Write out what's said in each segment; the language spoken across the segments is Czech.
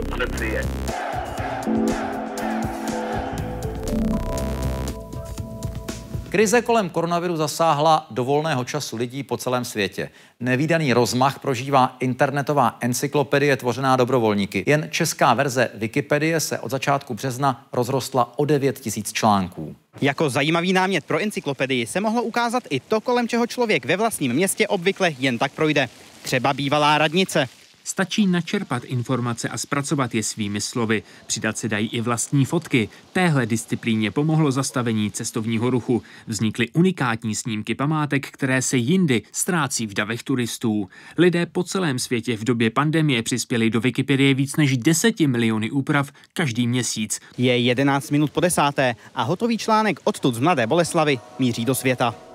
demokracie. Krize kolem koronaviru zasáhla do volného času lidí po celém světě. Nevýdaný rozmach prožívá internetová encyklopedie tvořená dobrovolníky. Jen česká verze Wikipedie se od začátku března rozrostla o 9 tisíc článků. Jako zajímavý námět pro encyklopedii se mohlo ukázat i to, kolem čeho člověk ve vlastním městě obvykle jen tak projde. Třeba bývalá radnice. Stačí načerpat informace a zpracovat je svými slovy. Přidat se dají i vlastní fotky. Téhle disciplíně pomohlo zastavení cestovního ruchu. Vznikly unikátní snímky památek, které se jindy ztrácí v davech turistů. Lidé po celém světě v době pandemie přispěli do Wikipedie víc než 10 miliony úprav každý měsíc. Je 11 minut po desáté a hotový článek odtud z Mladé Boleslavy míří do světa.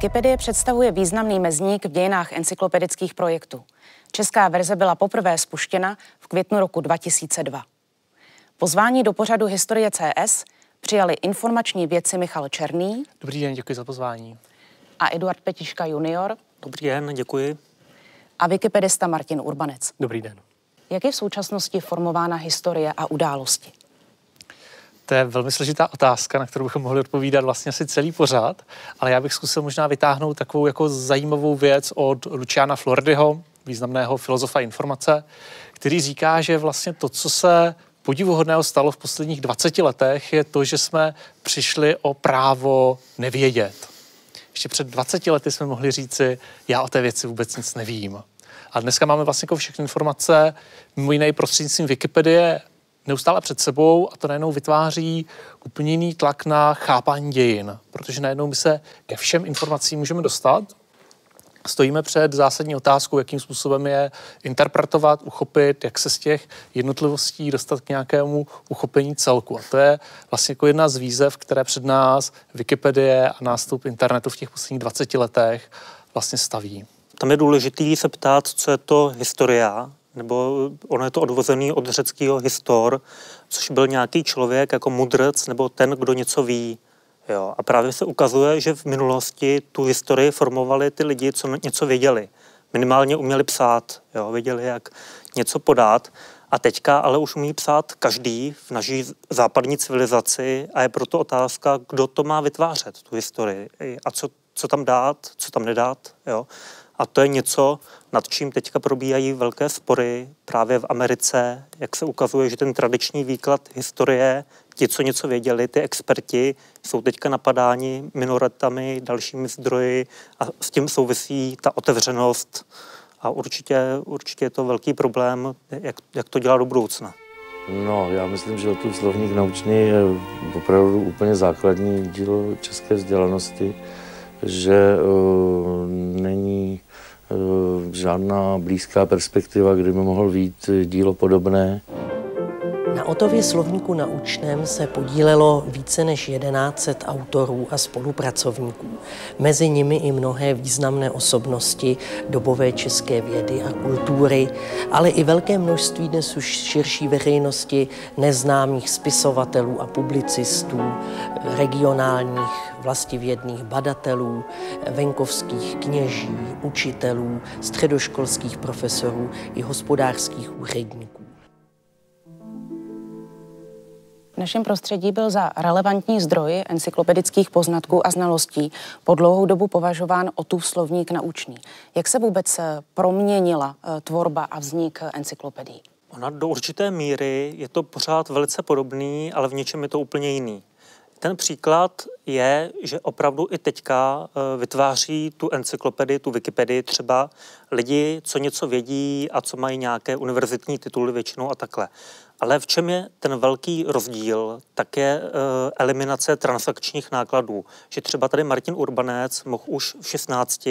Wikipedie představuje významný mezník v dějinách encyklopedických projektů. Česká verze byla poprvé spuštěna v květnu roku 2002. Pozvání do pořadu Historie CS přijali informační vědci Michal Černý. Dobrý den, děkuji za pozvání. A Eduard Petiška junior. Dobrý den, děkuji. A wikipedista Martin Urbanec. Dobrý den. Jak je v současnosti formována historie a události? To je velmi složitá otázka, na kterou bychom mohli odpovídat vlastně asi celý pořád, ale já bych zkusil možná vytáhnout takovou jako zajímavou věc od Luciana Floridyho, významného filozofa informace, který říká, že vlastně to, co se podivuhodného stalo v posledních 20 letech, je to, že jsme přišli o právo nevědět. Ještě před 20 lety jsme mohli říci, já o té věci vůbec nic nevím. A dneska máme vlastně jako všechny informace, mimo jiné prostřednictvím Wikipedie neustále před sebou a to najednou vytváří úplně jiný tlak na chápání dějin, protože najednou my se ke všem informacím můžeme dostat. Stojíme před zásadní otázkou, jakým způsobem je interpretovat, uchopit, jak se z těch jednotlivostí dostat k nějakému uchopení celku. A to je vlastně jako jedna z výzev, které před nás Wikipedie a nástup internetu v těch posledních 20 letech vlastně staví. Tam je důležité se ptát, co je to historia, nebo ono je to odvozený od řeckého histor, což byl nějaký člověk jako mudrc nebo ten, kdo něco ví. Jo. A právě se ukazuje, že v minulosti tu historii formovali ty lidi, co něco věděli. Minimálně uměli psát, jo. věděli, jak něco podat. A teďka ale už umí psát každý v naší západní civilizaci a je proto otázka, kdo to má vytvářet, tu historii a co, co tam dát, co tam nedát. Jo. A to je něco, nad čím teďka probíhají velké spory právě v Americe, jak se ukazuje, že ten tradiční výklad historie, ti, co něco věděli, ty experti, jsou teďka napadáni minoritami, dalšími zdroji a s tím souvisí ta otevřenost a určitě, určitě je to velký problém, jak, jak to dělat do budoucna. No, já myslím, že tu slovník naučný je opravdu úplně základní dílo české vzdělanosti, že uh, není uh, žádná blízká perspektiva, kdy by mohl být dílo podobné. Na Otově slovníku naučném se podílelo více než 1100 autorů a spolupracovníků. Mezi nimi i mnohé významné osobnosti dobové české vědy a kultury, ale i velké množství dnes už širší veřejnosti neznámých spisovatelů a publicistů, regionálních vlastivědných badatelů, venkovských kněží, učitelů, středoškolských profesorů i hospodářských úředníků. V našem prostředí byl za relevantní zdroj encyklopedických poznatků a znalostí po dlouhou dobu považován Otův slovník naučný. Jak se vůbec eh, proměnila eh, tvorba a vznik encyklopedií? Ona do určité míry je to pořád velice podobný, ale v něčem je to úplně jiný. Ten příklad je, že opravdu i teďka eh, vytváří tu encyklopedii, tu Wikipedii třeba lidi, co něco vědí a co mají nějaké univerzitní tituly většinou a takhle. Ale v čem je ten velký rozdíl, tak je uh, eliminace transakčních nákladů. Že třeba tady Martin Urbanec mohl už v 16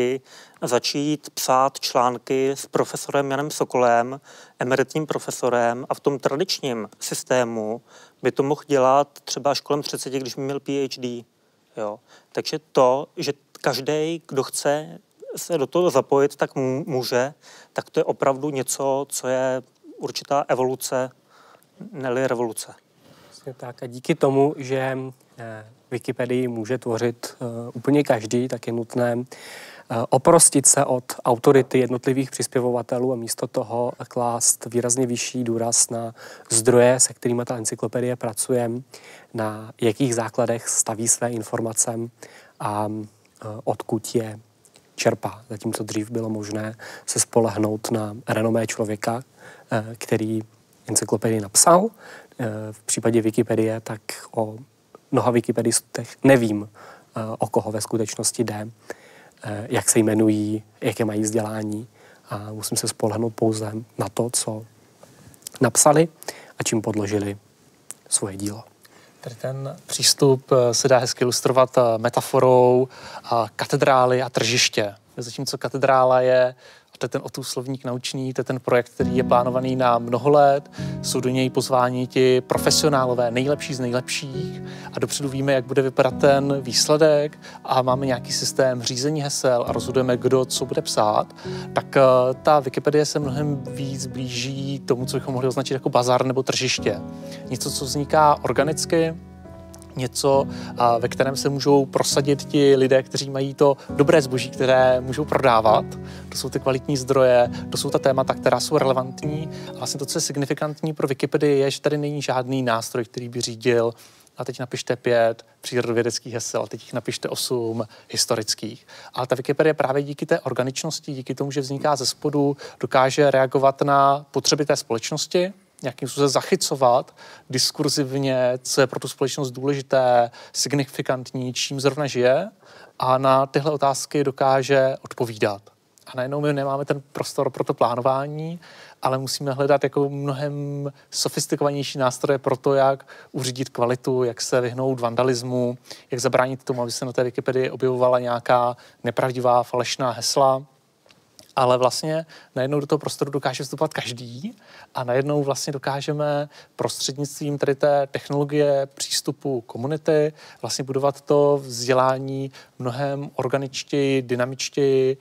začít psát články s profesorem Janem Sokolem, emeritním profesorem a v tom tradičním systému by to mohl dělat třeba až kolem 30, když by měl PhD. Jo. Takže to, že každý, kdo chce se do toho zapojit, tak může, tak to je opravdu něco, co je určitá evoluce, neli revoluce. Vlastně tak. A díky tomu, že Wikipedii může tvořit úplně každý, tak je nutné oprostit se od autority jednotlivých přispěvovatelů a místo toho klást výrazně vyšší důraz na zdroje, se kterými ta encyklopedie pracuje, na jakých základech staví své informace a odkud je čerpá. Zatímco dřív bylo možné se spolehnout na renomé člověka, eh, který encyklopedii napsal. Eh, v případě Wikipedie tak o mnoha wikipedistech nevím, eh, o koho ve skutečnosti jde, jak se jmenují, jaké mají vzdělání a musím se spolehnout pouze na to, co napsali a čím podložili svoje dílo. Tady ten přístup eh, se dá hezky ilustrovat eh, metaforou katedrály a tržiště. Zatímco katedrála je to je ten otůslovník naučný, to je ten projekt, který je plánovaný na mnoho let. Jsou do něj pozváni ti profesionálové, nejlepší z nejlepších a dopředu víme, jak bude vypadat ten výsledek a máme nějaký systém řízení hesel a rozhodujeme, kdo co bude psát, tak eh, ta Wikipedie se mnohem víc blíží tomu, co bychom mohli označit jako bazar nebo tržiště. Něco, co vzniká organicky, něco, ve kterém se můžou prosadit ti lidé, kteří mají to dobré zboží, které můžou prodávat. To jsou ty kvalitní zdroje, to jsou ta témata, která jsou relevantní. A vlastně to, co je signifikantní pro Wikipedii, je, že tady není žádný nástroj, který by řídil a teď napište pět přírodovědeckých hesel, teď jich napište osm historických. Ale ta Wikipedie právě díky té organičnosti, díky tomu, že vzniká ze spodu, dokáže reagovat na potřeby té společnosti, nějakým způsobem zachycovat diskurzivně, co je pro tu společnost důležité, signifikantní, čím zrovna žije a na tyhle otázky dokáže odpovídat. A najednou my nemáme ten prostor pro to plánování, ale musíme hledat jako mnohem sofistikovanější nástroje pro to, jak uřídit kvalitu, jak se vyhnout vandalismu, jak zabránit tomu, aby se na té Wikipedii objevovala nějaká nepravdivá, falešná hesla, ale vlastně najednou do toho prostoru dokáže vstupovat každý a najednou vlastně dokážeme prostřednictvím tady té technologie přístupu komunity vlastně budovat to vzdělání mnohem organičtěji, dynamičtěji,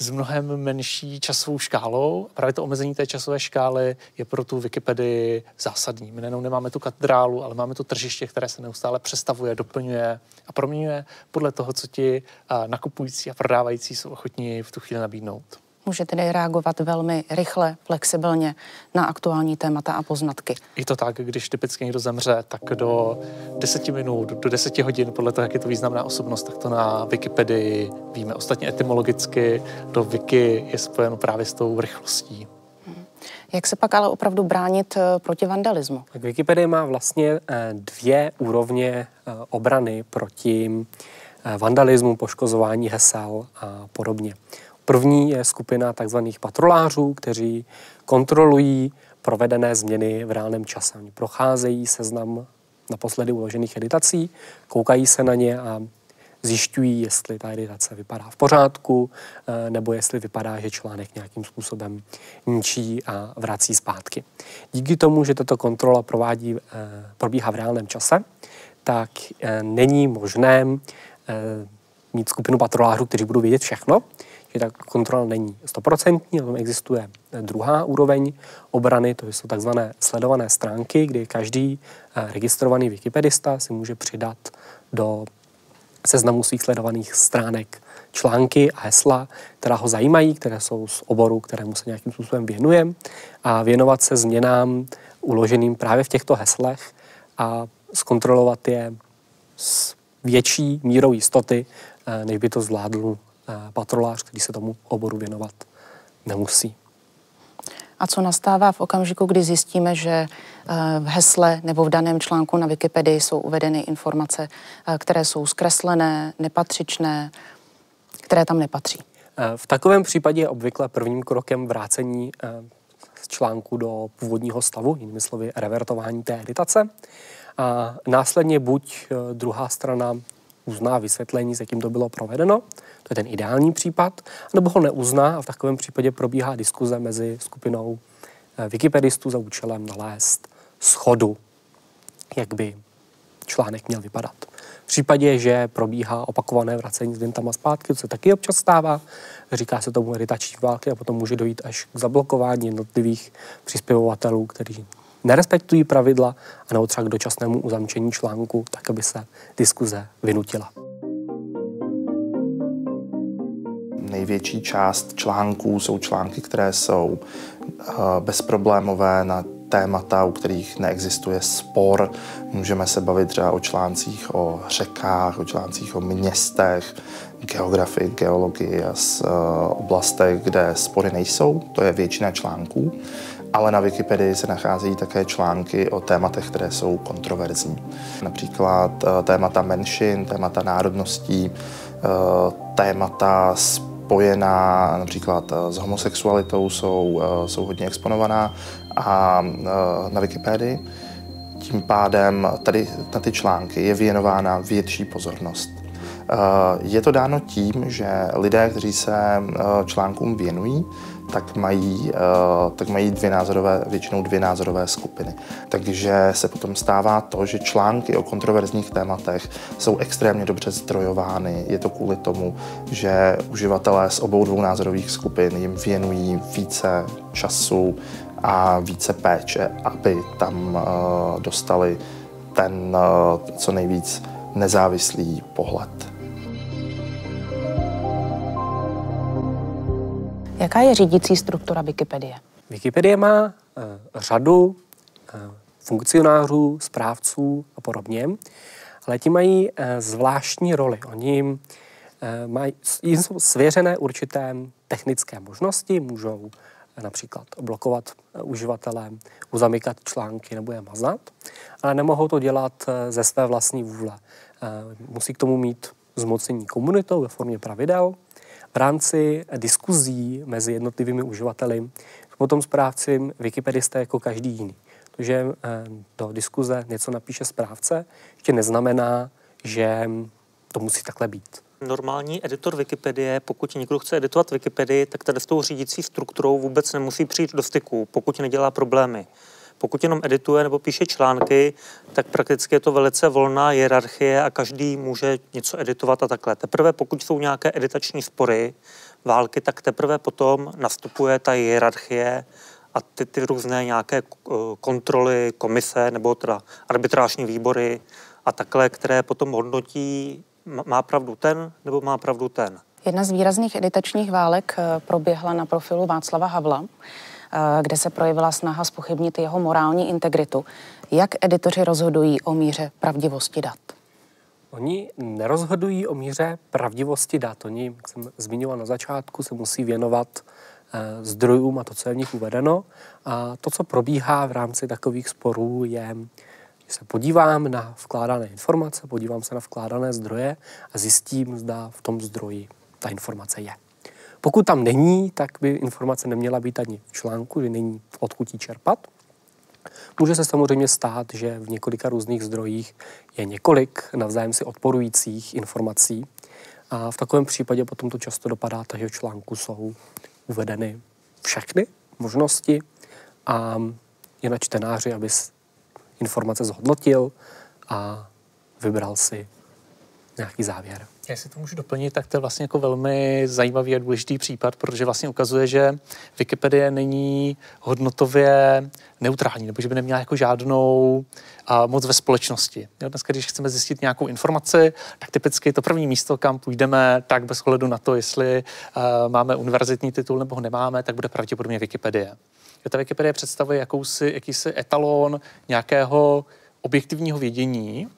s mnohem menší časovou škálou. Právě to omezení té časové škály je pro tu Wikipedii zásadní. My nejenom nemáme tu katedrálu, ale máme to tržiště, které se neustále přestavuje, doplňuje a proměňuje podle toho, co ti nakupující a prodávající jsou ochotní v tu chvíli nabídnout může tedy reagovat velmi rychle, flexibilně na aktuální témata a poznatky. Je to tak, když typicky někdo zemře, tak do 10 minut, do 10 hodin, podle toho, jak je to významná osobnost, tak to na Wikipedii víme. Ostatně etymologicky to wiki je spojeno právě s tou rychlostí. Hmm. Jak se pak ale opravdu bránit eh, proti vandalismu? Tak Wikipedie má vlastně eh, dvě úrovně eh, obrany proti vandalismu, poškozování hesel a podobně. První je skupina tzv. patrolářů, kteří kontrolují provedené změny v reálném čase. Oni procházejí seznam naposledy uložených editací, koukají se na ně a zjišťují, jestli ta editace vypadá v pořádku, eh, nebo jestli vypadá, že článek nějakým způsobem ničí a vrací zpátky. Díky tomu, že tato kontrola provádí, eh, probíhá v reálném čase, tak eh, není možné mít skupinu patrolářů, kteří budou vědět všechno, že ta kontrola není stoprocentní, tam existuje druhá úroveň obrany, to jsou takzvané sledované stránky, kdy každý eh, registrovaný wikipedista si může přidat do seznamu svých sledovaných stránek články a hesla, která ho zajímají, které jsou z oboru, kterému se nějakým způsobem věnuje a věnovat se změnám uloženým právě v těchto heslech a zkontrolovat je s větší mírou jistoty, eh, než by to zvládl patrolář, který se tomu oboru věnovat nemusí. A co nastává v okamžiku, kdy zjistíme, že eh, v hesle nebo v daném článku na Wikipedii jsou uvedeny informace, eh, které jsou zkreslené, nepatřičné, které tam nepatří? V takovém případě je obvykle prvním krokem vrácení článku do původního stavu, jinými slovy revertování té editace. A následně buď druhá strana uzná vysvětlení, jakým to bylo provedeno, to je ten ideální případ, nebo ho neuzná a v takovém případě probíhá diskuze mezi skupinou eh, wikipedistů za účelem nalézt schodu, jak by článek měl vypadat. V případě, že probíhá opakované vracení s vintama zpátky, co se taky občas stává, říká se tomu editační války a potom může dojít až k zablokování jednotlivých přispěvovatelů, kteří nerespektují pravidla, anebo třeba k dočasnému uzamčení článku, tak aby se diskuze vynutila. Největší část článků jsou články, které jsou eh, bezproblémové na témata, u kterých neexistuje spor. Můžeme se bavit třeba o článcích o řekách, o článcích o městech, geografii, geologii a z, uh, oblastech, kde spory nejsou. To je většina článků. Ale na Wikipedii se nacházejí také články o tématech, které jsou kontroverzní. Například uh, témata menšin, témata národností, uh, témata spojená například s homosexualitou jsou, jsou hodně exponovaná a na Wikipedii. Tím pádem tady na ty články je věnována větší pozornost. Je to dáno tím, že lidé, kteří se článkům věnují, tak mají, tak mají dvě názorové, většinou dvě názorové skupiny. Takže se potom stává to, že články o kontroverzních tématech jsou extrémně dobře zdrojovány. Je to kvůli tomu, že uživatelé z obou dvou názorových skupin jim věnují více času, a více péče, aby tam uh, dostali ten uh, co nejvíc nezávislý pohled. Jaká je řídící struktura Wikipedie? Wikipedie má uh, řadu uh, funkcionářů, správců a podobně, ale ti mají uh, zvláštní roli. Oni uh, mají, jim jsou svěřené určité technické možnosti, můžou například blokovat uživatele, uzamykat články nebo je mazat, ale nemohou to dělat ze své vlastní vůle. Musí k tomu mít zmocnění komunitou ve formě pravidel. V rámci diskuzí mezi jednotlivými uživateli potom správci wikipedisté jako každý jiný. To, že do diskuze něco napíše správce, ještě neznamená, že to musí takhle být normální editor Wikipedie, pokud někdo chce editovat Wikipedii, tak tady s tou řídící strukturou vůbec nemusí přijít do styku, pokud nedělá problémy. Pokud jenom edituje nebo píše články, tak prakticky je to velice volná hierarchie a každý může něco editovat a takhle. Teprve pokud jsou nějaké editační spory, války, tak teprve potom nastupuje ta hierarchie a ty, ty různé nějaké eh, kontroly, komise nebo teda arbitrážní výbory a takhle, které potom hodnotí má pravdu ten nebo má pravdu ten. Jedna z výrazných editačních válek eh, proběhla na profilu Václava Havla, kde se projevila snaha spochybnit jeho morální integritu. Jak editoři rozhodují o míře pravdivosti dat? Oni nerozhodují o míře pravdivosti dat. Oni, jak jsem zmiňoval na začátku, se musí věnovat eh, zdrojům a to, co je v nich uvedeno. A to, co probíhá v rámci takových sporů, je se podívám na vkládané informace, podívám se na vkládané zdroje a zjistím, zda v tom zdroji ta informace je. Pokud tam není, tak by informace neměla být ani v článku, kdy není odkud čerpat. Může se samozřejmě stát, že v několika různých zdrojích je několik navzájem si odporujících informací a v takovém případě potom to často dopadá tak, že v článku jsou uvedeny všechny možnosti a je na čtenáři, aby informace zhodnotil a vybral si nějaký závěr. Jestli to můžu doplnit, tak to je vlastně jako velmi zajímavý a důležitý případ, protože vlastně ukazuje, že Wikipedie není hodnotově neutrální, nebo že by neměla jako žádnou a, moc ve společnosti. Jo, dneska, když chceme zjistit nějakou informaci, tak typicky to první místo, kam půjdeme, tak bez ohledu na to, jestli a, máme univerzitní titul nebo ho nemáme, tak bude pravděpodobně Wikipedie že ta Wikipedie představuje jakousi, jakýsi etalon nějakého objektivního vědění,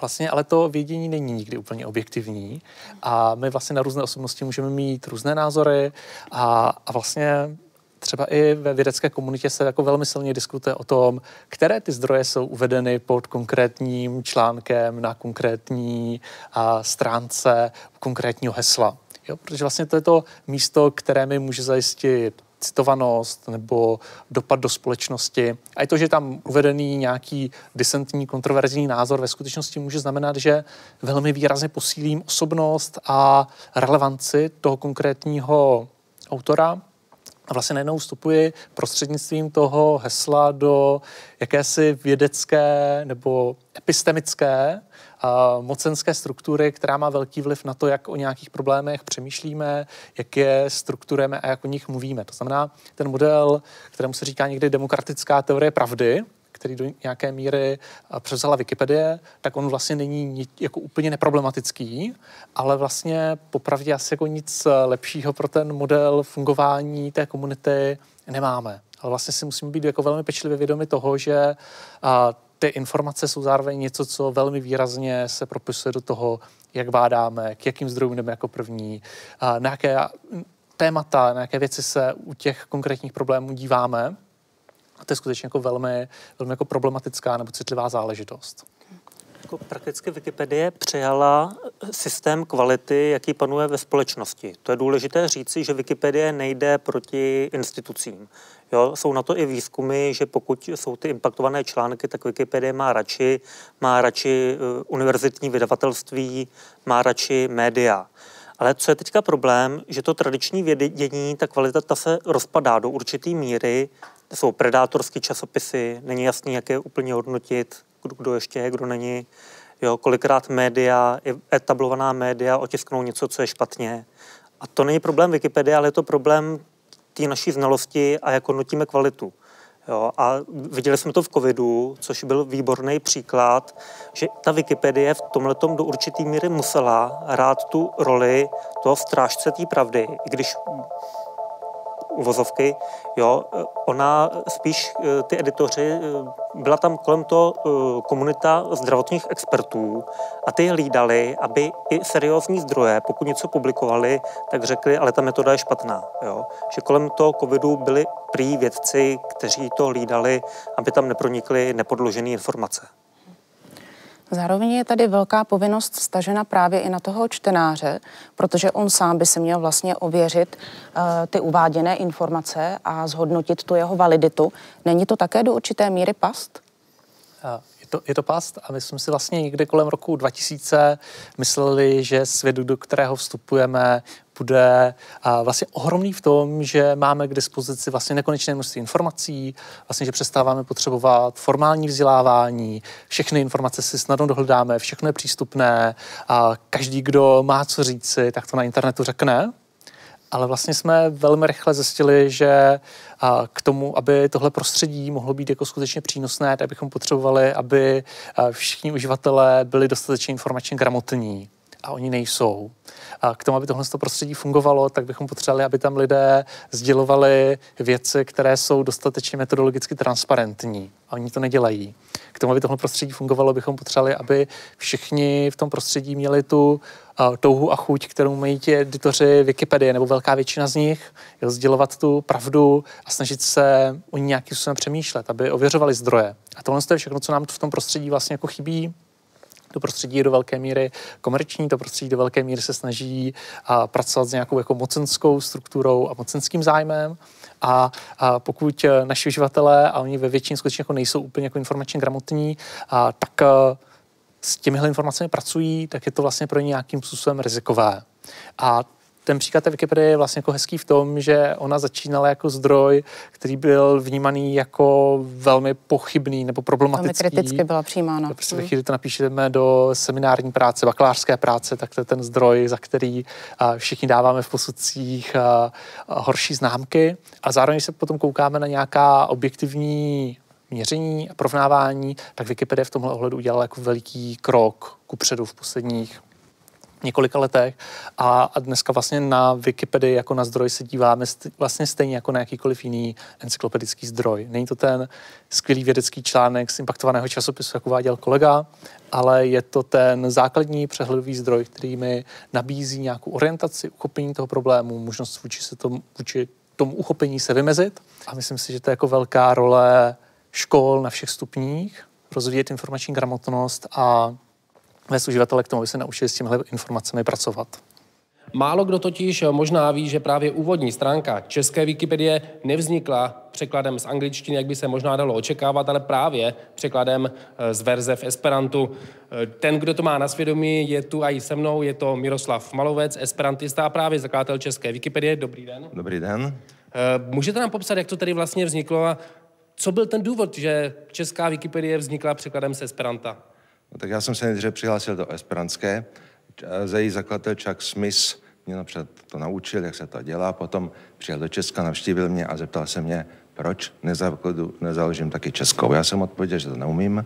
Vlastně ale to vědění není nikdy úplně objektivní a my vlastně na různé osobnosti můžeme mít různé názory a, a vlastně třeba i ve vědecké komunitě se jako velmi silně diskutuje o tom, které ty zdroje jsou uvedeny pod konkrétním článkem na konkrétní a, stránce konkrétního hesla. Jo, protože vlastně to je to místo, které mi může zajistit citovanost nebo dopad do společnosti. A je to, že tam uvedený nějaký disentní, kontroverzní názor ve skutečnosti může znamenat, že velmi výrazně posílím osobnost a relevanci toho konkrétního autora A vlastně najednou vstupuji prostřednictvím toho hesla do jakési vědecké nebo epistemické mocenské struktury, která má velký vliv na to, jak o nějakých problémech přemýšlíme, jak je strukturujeme a jak o nich mluvíme. To znamená, ten model, kterému se říká někdy demokratická teorie pravdy, který do nějaké míry převzala Wikipedie, tak on vlastně není jako úplně neproblematický, ale vlastně popravdě asi jako nic lepšího pro ten model fungování té komunity nemáme. Ale vlastně si musíme být jako velmi pečlivě vědomi toho, že a, ty informace jsou zároveň něco, co velmi výrazně se propisuje do toho, jak bádáme, k jakým zdrojům jdeme jako první, na jaké témata, na jaké věci se u těch konkrétních problémů díváme. A to je skutečně jako velmi, velmi jako problematická nebo citlivá záležitost. Jako prakticky Wikipedie přijala systém kvality, jaký panuje ve společnosti. To je důležité říci, že Wikipedie nejde proti institucím. Jo, jsou na to i výzkumy, že pokud jsou ty impaktované články, tak Wikipedie má radši, má radši uh, univerzitní vydavatelství, má radši média. Ale co je teďka problém, že to tradiční vědění, ta kvalita ta se rozpadá do určité míry, jsou predátorské časopisy, není jasný, jak je úplně hodnotit, kdo, kdo ještě je, kdo není. Jo, kolikrát média, etablovaná média otisknou něco, co je špatně. A to není problém Wikipedie, ale je to problém té naší znalosti a jak hodnotíme kvalitu. Jo, a viděli jsme to v covidu, což byl výborný příklad, že ta Wikipedie v tomhle do určitý míry musela hrát tu roli toho strážce té pravdy, i když uvozovky, jo, ona spíš, eh, ty editoři, eh, byla tam kolem to eh, komunita zdravotních expertů a ty hlídali, aby i seriózní zdroje, pokud něco publikovali, tak řekli, ale ta metoda je špatná. Jo. Že kolem toho covidu byli prý vědci, kteří to hlídali, aby tam nepronikly nepodložené informace. Zároveň je tady velká povinnost stažena právě i na toho čtenáře, protože on sám by se měl vlastně ověřit uh, ty uváděné informace a zhodnotit tu jeho validitu. Není to také do určité míry past? To, je to past a my jsme si vlastně někdy kolem roku 2000 mysleli, že svět, do kterého vstupujeme, bude vlastně ohromný v tom, že máme k dispozici vlastně nekonečné množství informací, vlastně, že přestáváme potřebovat formální vzdělávání, všechny informace si snadno dohledáme, všechno je přístupné a každý, kdo má co říci, tak to na internetu řekne. Ale vlastně jsme velmi rychle zjistili, že k tomu, aby tohle prostředí mohlo být jako skutečně přínosné, tak bychom potřebovali, aby všichni uživatelé byli dostatečně informačně gramotní a oni nejsou. A k tomu, aby tohle prostředí fungovalo, tak bychom potřebovali, aby tam lidé sdělovali věci, které jsou dostatečně metodologicky transparentní. A oni to nedělají. K tomu, aby tohle prostředí fungovalo, bychom potřebovali, aby všichni v tom prostředí měli tu uh, touhu a chuť, kterou mají ti editoři Wikipedie, nebo velká většina z nich, jo, sdělovat tu pravdu a snažit se o ní nějakým způsobem přemýšlet, aby ověřovali zdroje. A tohle je všechno, co nám v tom prostředí vlastně jako chybí to prostředí je do velké míry komerční, to prostředí do velké míry se snaží a, pracovat s nějakou jako mocenskou strukturou a mocenským zájmem. A, a pokud e, naši uživatelé, a oni ve většině skutečně jako nejsou úplně jako informačně gramotní, a, tak a, e, s těmihle informacemi pracují, tak je to vlastně pro ně nějakým způsobem rizikové. A ten příklad té Wikipedie je vlastně jako hezký v tom, že ona začínala jako zdroj, který byl vnímaný jako velmi pochybný nebo problematický. Velmi kriticky byla přijímána. Prostě ve hmm. chvíli to napíšeme do seminární práce, bakalářské práce, tak to je ten zdroj, za který všichni dáváme v posudcích horší známky a zároveň se potom koukáme na nějaká objektivní měření a porovnávání, tak Wikipedie v tomhle ohledu udělala jako veliký krok kupředu v posledních několika letech a, a dneska vlastně na Wikipedii jako na zdroj se díváme st- vlastně stejně jako na jakýkoliv jiný encyklopedický zdroj. Není to ten skvělý vědecký článek z impaktovaného časopisu, jak uváděl kolega, ale je to ten základní přehledový zdroj, který mi nabízí nějakou orientaci, uchopení toho problému, možnost vůči, se tomu, vůči tomu uchopení se vymezit. A myslím si, že to je jako velká role škol na všech stupních, rozvíjet informační gramotnost a vést uživatele k tomu, aby se naučili s těmihle informacemi pracovat. Málo kdo totiž možná ví, že právě úvodní stránka české Wikipedie nevznikla překladem z angličtiny, jak by se možná dalo očekávat, ale právě překladem eh, z verze v Esperantu. Eh, ten, kdo to má na svědomí, je tu i se mnou, je to Miroslav Malovec, esperantista a právě zakladatel české Wikipedie. Dobrý den. Dobrý den. Můžete nám popsat, jak to tady vlastně vzniklo a co byl ten důvod, že česká Wikipedie vznikla překladem z Esperanta? No, tak já jsem se nejdříve přihlásil do esperantské. Za její zakladatel Chuck Smith mě napřed to naučil, jak se to dělá. Potom přijel do Česka, navštívil mě a zeptal se mě, proč nezakladu, nezaložím taky českou. Já jsem odpověděl, že to neumím.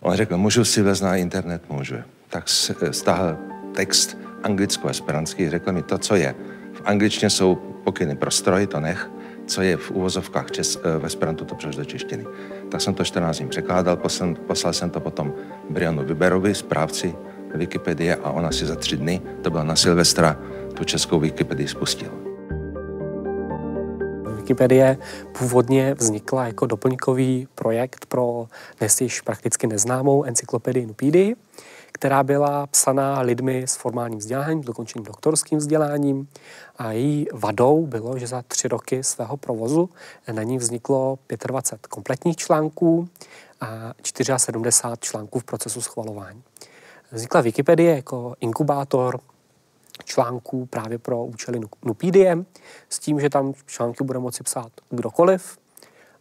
On řekl, můžu si vlez na internet, můžu. Tak stáhl text anglicko-esperantský, řekl mi to, co je. V angličtině jsou pokyny pro stroj, to nech, co je v uvozovkách čes, eh, v Esperantu, to přeš do češtiny. Tak jsem to 14 dní překládal, poslal, poslal jsem to potom Brianu Viberovi, správci Wikipedie a ona si za tři dny, to byla na Silvestra, tu českou Wikipedii spustila. Wikipedie původně vznikla jako doplňkový projekt pro dnes již prakticky neznámou encyklopedii Nupídy, která byla psaná lidmi s formálním vzděláním, dokončeným doktorským vzděláním a její vadou bylo, že za tři roky svého provozu na ní vzniklo 25 kompletních článků a 74 článků v procesu schvalování. Vznikla Wikipedie jako inkubátor článků právě pro účely Nupídie, s tím, že tam články bude moci psát kdokoliv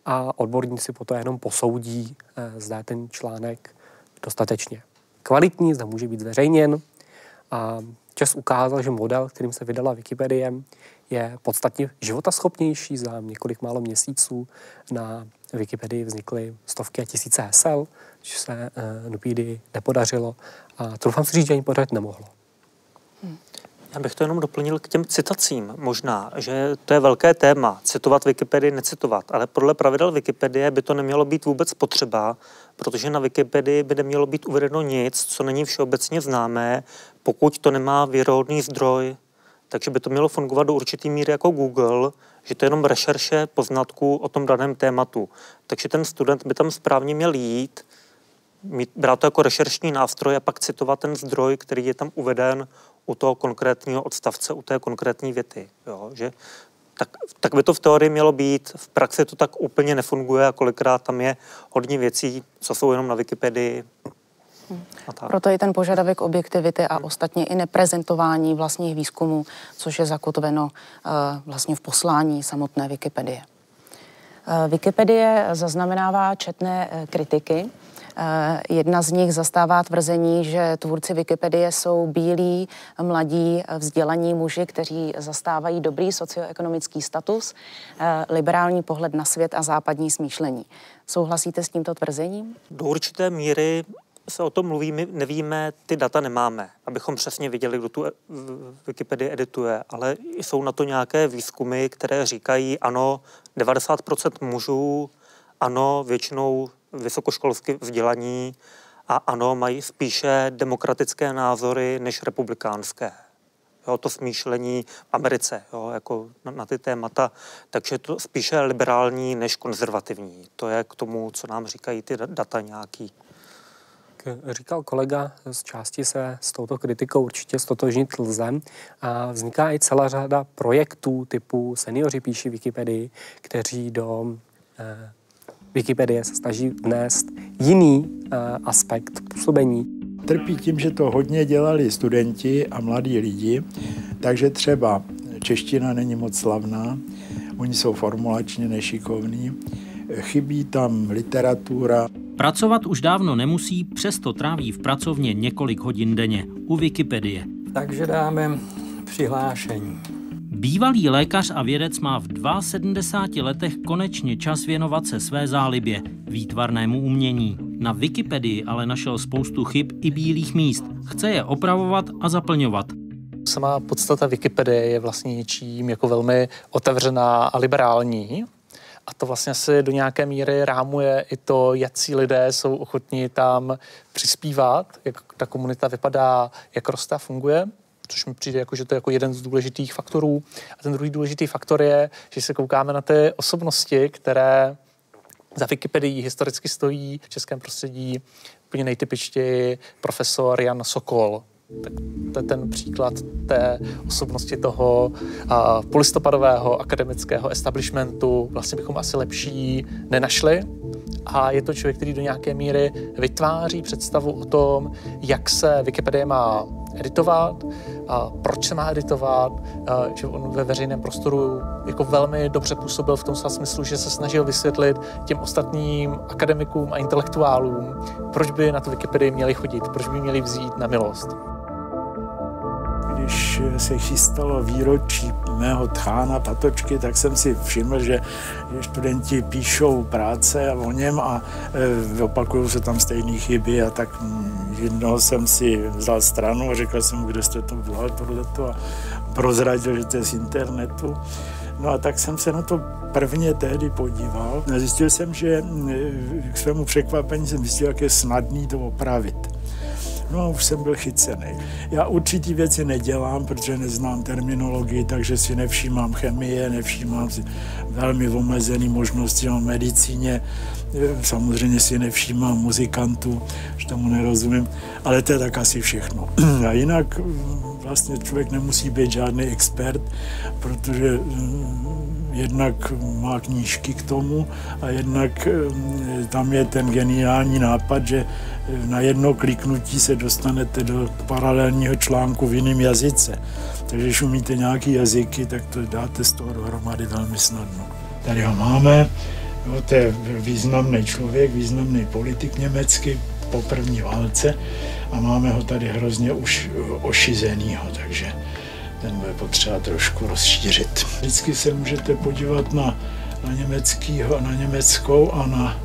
a odborníci potom jenom posoudí, eh, zda je ten článek dostatečně kvalitní, zda může být zveřejněn. A čas ukázal, že model, kterým se vydala Wikipedie, je podstatně životaschopnější. Za několik málo měsíců na Wikipedii vznikly stovky a tisíce hesel, což se uh, Nupídy nepodařilo a troufám si říct, že ani podařit nemohlo. Já bych to jenom doplnil k těm citacím. Možná, že to je velké téma, citovat Wikipedii, necitovat, ale podle pravidel Wikipedie by to nemělo být vůbec potřeba, protože na Wikipedii by nemělo být uvedeno nic, co není všeobecně známé, pokud to nemá věrohodný zdroj. Takže by to mělo fungovat do určitý míry jako Google, že to je jenom rešerše poznatků o tom daném tématu. Takže ten student by tam správně měl jít, mít, brát to jako rešeršní nástroj a pak citovat ten zdroj, který je tam uveden u toho konkrétního odstavce, u té konkrétní věty. Jo? Že tak, tak by to v teorii mělo být, v praxi to tak úplně nefunguje a kolikrát tam je hodně věcí, co jsou jenom na Wikipedii. Proto i ten požadavek objektivity a ostatně i neprezentování vlastních výzkumů, což je zakotveno uh, vlastně v poslání samotné Wikipedie. Uh, Wikipedie zaznamenává četné uh, kritiky, Eh, jedna z nich zastává tvrzení, že tvůrci Wikipedie jsou bílí, mladí, vzdělaní muži, kteří zastávají dobrý socioekonomický status, eh, liberální pohled na svět a západní smýšlení. Souhlasíte s tímto tvrzením? Do určité míry se o tom mluví, my nevíme, ty data nemáme, abychom přesně viděli, kdo tu Wikipedii edituje, ale jsou na to nějaké výzkumy, které říkají, ano, 90% mužů, ano, většinou vysokoškolsky vzdělaní a ano, mají spíše demokratické názory než republikánské. Jo, to smýšlení v Americe jo, jako na, na ty témata, takže to spíše liberální než konzervativní. To je k tomu, co nám říkají ty data nějaký. Říkal kolega, z části se s touto kritikou určitě stotožnit lze. A vzniká i celá řada projektů typu Seniori píší Wikipedii, kteří do eh, Wikipedie se snaží vnést jiný uh, aspekt působení. Trpí tím, že to hodně dělali studenti a mladí lidi, takže třeba čeština není moc slavná, oni jsou formulačně nešikovní, chybí tam literatura. Pracovat už dávno nemusí, přesto tráví v pracovně několik hodin denně u Wikipedie. Takže dáme přihlášení. Bývalý lékař a vědec má v 72 letech konečně čas věnovat se své zálibě, výtvarnému umění. Na Wikipedii ale našel spoustu chyb i bílých míst. Chce je opravovat a zaplňovat. Sama podstata Wikipedie je vlastně něčím jako velmi otevřená a liberální. A to vlastně si do nějaké míry rámuje i to, jaký lidé jsou ochotní tam přispívat, jak ta komunita vypadá, jak roste a funguje což mi přijde jako, že to je jako jeden z důležitých faktorů. A ten druhý důležitý faktor je, že se koukáme na ty osobnosti, které za Wikipedii historicky stojí v českém prostředí úplně nejtypičtěji profesor Jan Sokol, tak to je ten příklad té osobnosti toho a, polistopadového akademického establishmentu. Vlastně bychom asi lepší nenašli. A je to člověk, který do nějaké míry vytváří představu o tom, jak se Wikipedie má editovat, a proč se má editovat, a že on ve veřejném prostoru jako velmi dobře působil v tom smyslu, že se snažil vysvětlit těm ostatním akademikům a intelektuálům, proč by na tu Wikipedii měli chodit, proč by měli vzít na milost když se chystalo výročí mého tchána Patočky, tak jsem si všiml, že studenti píšou práce o něm a e, opakují se tam stejné chyby a tak jednoho jsem si vzal stranu a řekl jsem mu, kde jste to udělal tohleto a prozradil, že to je z internetu. No a tak jsem se na to prvně tehdy podíval zjistil jsem, že e, k svému překvapení jsem zjistil, jak je snadný to opravit. No a už jsem byl chycený. Já určitý věci nedělám, protože neznám terminologii, takže si nevšímám chemie, nevšímám si velmi omezený možnosti o medicíně. Samozřejmě si nevšímám muzikantů, že tomu nerozumím, ale to je tak asi všechno. A jinak vlastně člověk nemusí být žádný expert, protože jednak má knížky k tomu a jednak tam je ten geniální nápad, že na jedno kliknutí se dostanete do paralelního článku v jiném jazyce. Takže když umíte nějaký jazyky, tak to dáte z toho dohromady velmi snadno. Tady ho máme, jo, to je významný člověk, významný politik německý po první válce a máme ho tady hrozně už ošizenýho, takže ten bude potřeba trošku rozšířit. Vždycky se můžete podívat na, na německýho, na německou a na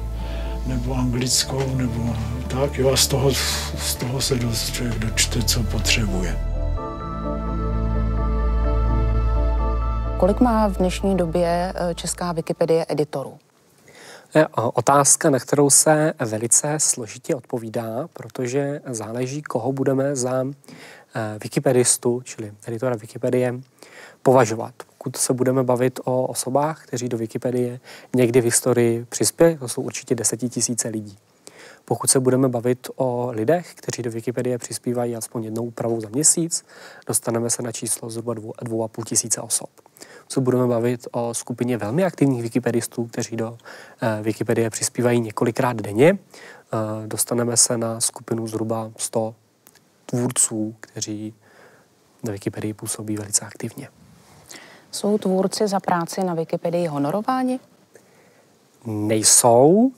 nebo anglickou, nebo tak, jo, a z toho, z toho se dost člověk dočte, co potřebuje. Kolik má v dnešní době eh, česká Wikipedie editorů? Je otázka, na kterou se velice složitě odpovídá, protože záleží, koho budeme za eh, wikipedistu, čili editora Wikipedie, považovat. Pokud se budeme bavit o osobách, kteří do Wikipedie někdy v historii přispěli, to jsou určitě desetitisíce lidí. Pokud se budeme bavit o lidech, kteří do Wikipedie přispívají aspoň jednou úpravou za měsíc, dostaneme se na číslo zhruba dvou, dvou a půl tisíce osob. Co budeme bavit o skupině velmi aktivních wikipedistů, kteří do eh, Wikipedie přispívají několikrát denně, eh, dostaneme se na skupinu zhruba 100 tvůrců, kteří na Wikipedii působí velice aktivně. Jsou tvůrci za práci na Wikipedii honorováni? Nejsou,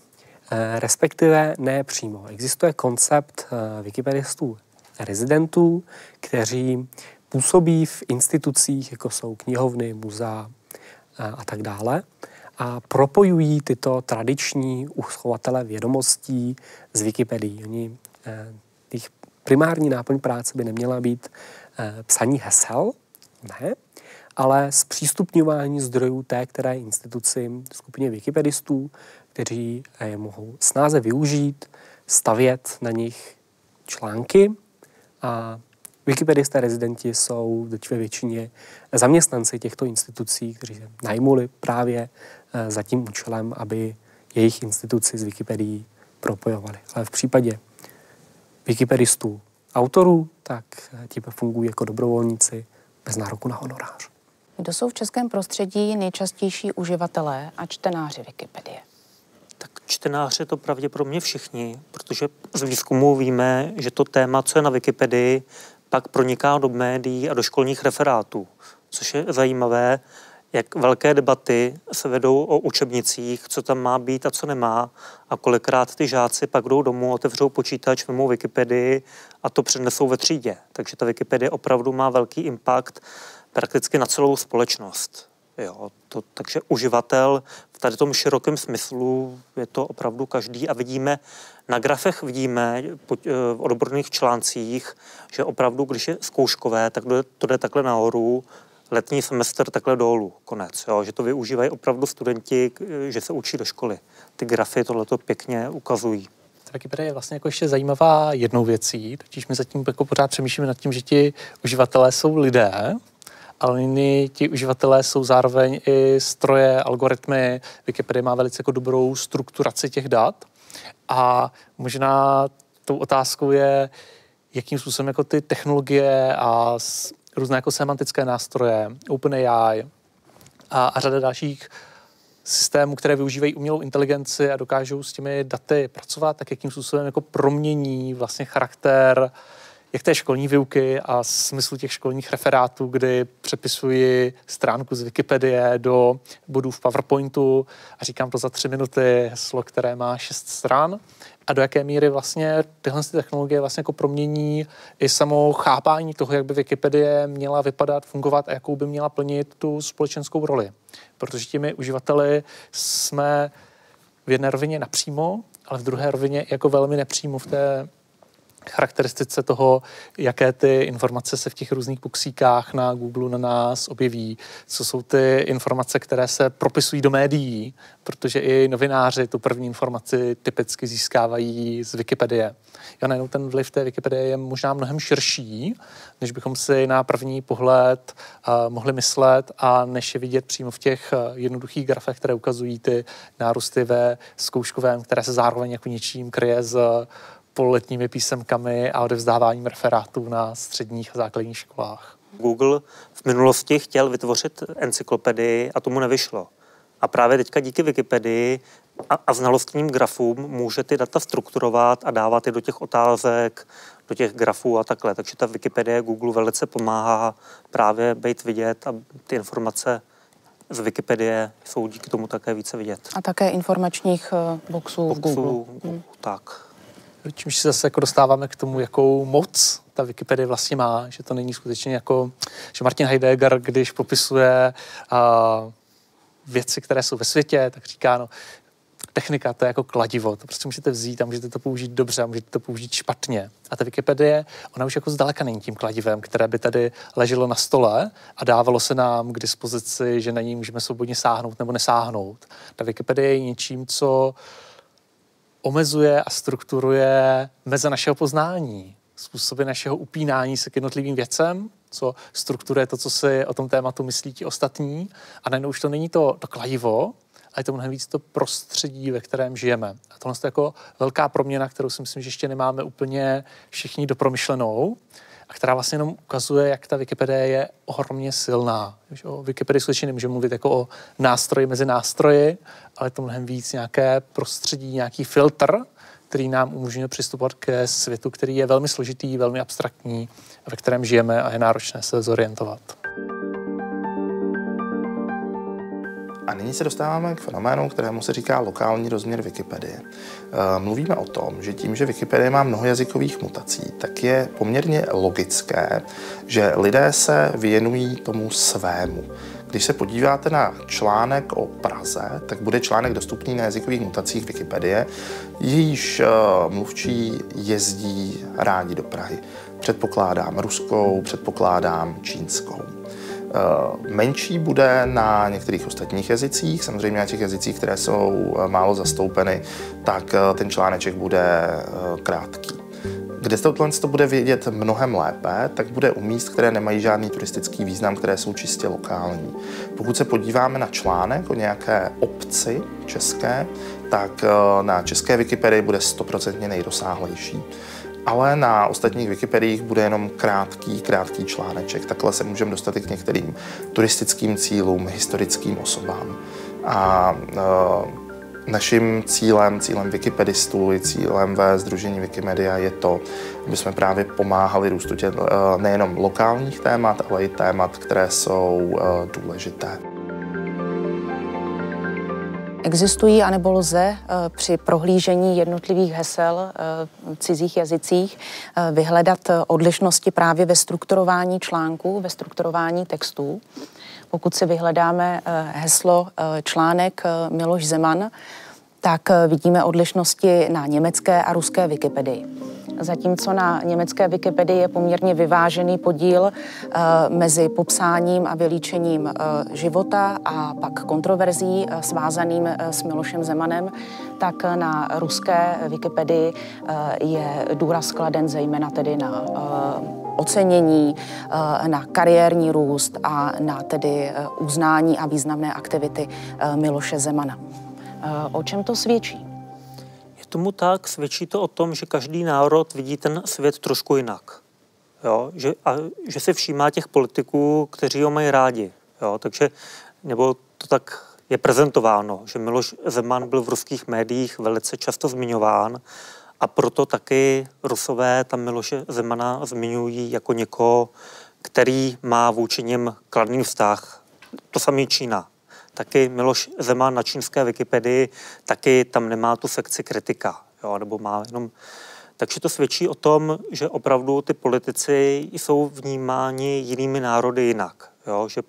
eh, respektive ne přímo. Existuje koncept wikipedistů rezidentů, kteří působí v institucích, jako jsou knihovny, muzea eh, a tak dále, a propojují tyto tradiční uchovatele vědomostí z Wikipedii. Oni, jejich primární náplň práce by neměla být psaní hesel, ne, ale zpřístupňování zdrojů té které instituci, skupině wikipedistů, kteří je mohou snáze využít, stavět na nich články a Wikipedisté rezidenti jsou ve většině zaměstnanci těchto institucí, kteří se najmuli právě eh, za tím účelem, aby jejich instituci s Wikipedií propojovali. Ale v případě wikipedistů autorů, tak eh, ti fungují jako dobrovolníci bez nároku na honorář. Kdo jsou v českém prostředí nejčastější uživatelé a čtenáři Wikipedie? Tak čtenáři to pravděpodobně všichni, protože z výzkumu víme, že to téma, co je na Wikipedii, pak proniká do médií a do školních referátů, což je zajímavé, jak velké debaty se vedou o učebnicích, co tam má být a co nemá a kolikrát ty žáci pak jdou domů, otevřou počítač, vemou Wikipedii a to přednesou ve třídě. Takže ta Wikipedie opravdu má velký impact prakticky na celou společnost. Jo, to, takže uživatel v tady tom širokém smyslu je to opravdu každý a vidíme, na grafech vidíme eh, v odborných článcích, že opravdu, když je zkouškové, tak to jde takhle nahoru, letní semestr takhle dolů, konec. Jo, že to využívají opravdu studenti, že se učí do školy. Ty grafy tohleto pěkně ukazují. Wikipedie je vlastně jako ještě zajímavá jednou věcí, totiž my zatím jako pořád přemýšlíme nad tím, že ti uživatelé jsou lidé, ale nyní ti uživatelé jsou zároveň i stroje, algoritmy. Wikipedia má velice jako dobrou strukturaci těch dat a možná tou otázkou je, jakým způsobem jako ty technologie a různé jako semantické nástroje, OpenAI a, a řada dalších systémů, které využívají umělou inteligenci a dokážou s těmi daty pracovat, tak jakým způsobem jako promění vlastně charakter jak té školní výuky a smyslu těch školních referátů, kdy přepisuji stránku z Wikipedie do bodů v PowerPointu a říkám to za tři minuty heslo, které má šest stran a do jaké míry vlastně tyhle technologie vlastně jako promění i samo chápání toho, jak by Wikipedie měla vypadat, fungovat a jakou by měla plnit tu společenskou roli. Protože těmi uživateli jsme v jedné rovině napřímo, ale v druhé rovině jako velmi nepřímo v té charakteristice toho, jaké ty informace se v těch různých boxíkách na Google na nás objeví, co jsou ty informace, které se propisují do médií, protože i novináři tu první informaci typicky získávají z Wikipedie. Jo, najednou ten vliv té Wikipedie je možná mnohem širší, než bychom si na první pohled uh, mohli myslet a než je vidět přímo v těch uh, jednoduchých grafech, které ukazují ty nárůsty ve zkouškovém, které se zároveň jako něčím kryje z pololetními písemkami a odevzdáváním referátů na středních a základních školách. Google v minulosti chtěl vytvořit encyklopedii a tomu nevyšlo. A právě teďka díky Wikipedii a, a znalostním grafům může ty data strukturovat a dávat je do těch otázek, do těch grafů a takhle. Takže ta Wikipedie Google velice pomáhá právě být vidět a ty informace z Wikipedie jsou díky tomu také více vidět. A také informačních eh, boxů, boxů v Google. Hmm. Tak. Čímž se zase jako dostáváme k tomu, jakou moc ta Wikipedie vlastně má, že to není skutečně jako, že Martin Heidegger, když popisuje uh, věci, které jsou ve světě, tak říká, no, technika, to je jako kladivo, to prostě můžete vzít a můžete to použít dobře a můžete to použít špatně. A ta Wikipedie, ona už jako zdaleka není tím kladivem, které by tady leželo na stole a dávalo se nám k dispozici, že na ní můžeme svobodně sáhnout nebo nesáhnout. Ta Wikipedie je něčím, co uh, omezuje a strukturuje meze našeho poznání, způsoby našeho upínání se k jednotlivým věcem, co strukturuje to, co si o tom tématu myslí ti ostatní. A najednou už to není to, to klajivo, ale je to mnohem víc to prostředí, ve kterém žijeme. A tohle je jako velká proměna, kterou si myslím, že ještě nemáme úplně všichni dopromyšlenou a která vlastně jenom ukazuje, jak ta Wikipedie je ohromně silná. O Wikipedii skutečně nemůžeme mluvit jako o nástroji mezi nástroji, ale to mnohem víc nějaké prostředí, nějaký filtr, který nám umožňuje přistupovat ke světu, který je velmi složitý, velmi abstraktní, ve kterém žijeme a je náročné se zorientovat. A nyní se dostáváme k fenoménu, kterému se říká lokální rozměr Wikipedie. Eh, mluvíme o tom, že tím, že Wikipedie má mnoho jazykových mutací, tak je poměrně logické, že lidé se věnují tomu svému. Když se podíváte na článek o Praze, tak bude článek dostupný na jazykových mutacích Wikipedie, jejíž eh, mluvčí jezdí rádi do Prahy. Předpokládám ruskou, předpokládám čínskou. Eh, menší bude na některých ostatních jazycích, samozřejmě na těch jazycích, které jsou eh, málo zastoupeny, tak ten článeček bude krátký. Kde se tohle to bude vědět mnohem lépe, tak bude u míst, které nemají žádný turistický význam, které jsou čistě lokální. Pokud se podíváme na článek o nějaké obci české, tak na české Wikipedii bude stoprocentně nejdosáhlejší ale na ostatních Wikipediích bude jenom krátký, krátký článeček. Takhle se můžeme dostat i k některým turistickým cílům, historickým osobám. A e, Naším cílem, cílem Wikipedistů i cílem ve Združení Wikimedia je to, aby jsme právě pomáhali růstu tě, e, nejenom lokálních témat, ale i témat, které jsou e, důležité. Existují anebo lze eh, při prohlížení jednotlivých hesel eh, v cizích jazycích eh, vyhledat odlišnosti právě ve strukturování článků, ve strukturování textů. Pokud si vyhledáme heslo článek Miloš Zeman, tak vidíme odlišnosti na německé a ruské Wikipedii. Zatímco na německé Wikipedii je poměrně vyvážený podíl mezi popsáním a vylíčením života a pak kontroverzí svázaným s Milošem Zemanem, tak na ruské Wikipedii je důraz kladen zejména tedy na ocenění, na kariérní růst a na tedy uznání a významné aktivity Miloše Zemana. O čem to svědčí? tomu tak, svědčí to o tom, že každý národ vidí ten svět trošku jinak. Jo? Že, a že si všímá těch politiků, kteří ho mají rádi. Jo? Takže, nebo to tak je prezentováno, že Miloš Zeman byl v ruských médiích velice často zmiňován A proto taky Rusové tam Miloše Zemana zmiňují jako někoho, který má vůči něm kladný vztah. To samý Čína. Taky Miloš Zeman na čínské Wikipedii, taky tam nemá tu sekci kritika, jo, nebo má jenom... Takže to svědčí o tom, že opravdu ty politici jsou vnímáni jinými národy jinak. Jo, že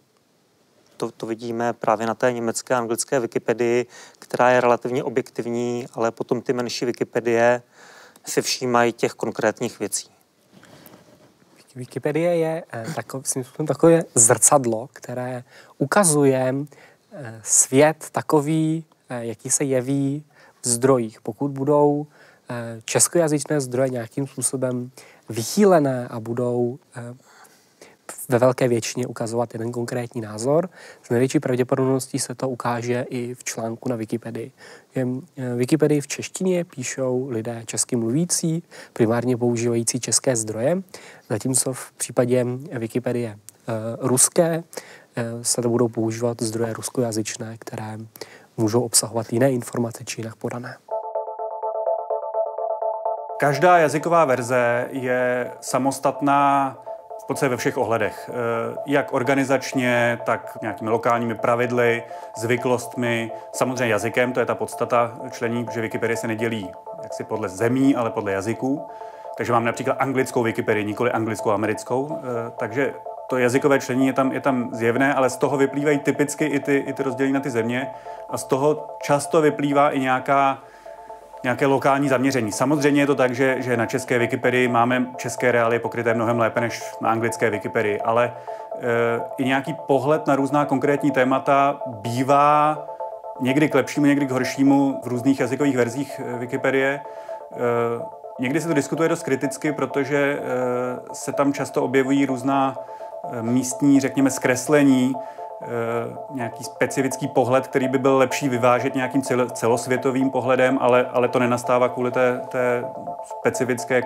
to, to vidíme právě na té německé a anglické Wikipedii, která je relativně objektivní, ale potom ty menší Wikipedie si všímají těch konkrétních věcí. Wikipedie je eh, takové, takové zrcadlo, které ukazuje eh, svět takový, eh, jaký se jeví v zdrojích. Pokud budou českojazyčné zdroje nějakým způsobem vychýlené a budou ve velké většině ukazovat jeden konkrétní názor. S největší pravděpodobností se to ukáže i v článku na Wikipedii. Eh, Wikipedii v češtině píšou lidé česky mluvící, primárně používající české zdroje, zatímco v případě Wikipedie uh, ruské uh, se to budou používat zdroje ruskojazyčné, které můžou obsahovat jiné informace či jinak podané. Každá jazyková verze je samostatná v podstatě ve všech ohledech. Eh, jak organizačně, tak nějakými lokálními pravidly, zvyklostmi, samozřejmě jazykem, to je ta podstata člení, že Wikipedie se nedělí jaksi podle zemí, ale podle jazyků. Takže mám například anglickou Wikipedii, nikoli anglickou americkou. Eh, takže to jazykové člení je tam, je tam zjevné, ale z toho vyplývají typicky i ty, i ty rozdělení na ty země a z toho často vyplývá i nějaká nějaké lokální zaměření. Samozřejmě je to tak, že, že na české Wikipedii máme české reálie pokryté mnohem lépe než na anglické Wikipedii, ale e, i nějaký pohled na různá konkrétní témata bývá někdy k lepšímu, někdy k horšímu v různých jazykových verzích eh, Wikipedie. E, někdy se to diskutuje dost kriticky, protože se tam často objevují různá místní, řekněme, zkreslení nějaký specifický pohled, který by byl lepší vyvážet nějakým celosvětovým pohledem, ale, ale to nenastává kvůli té, té specifické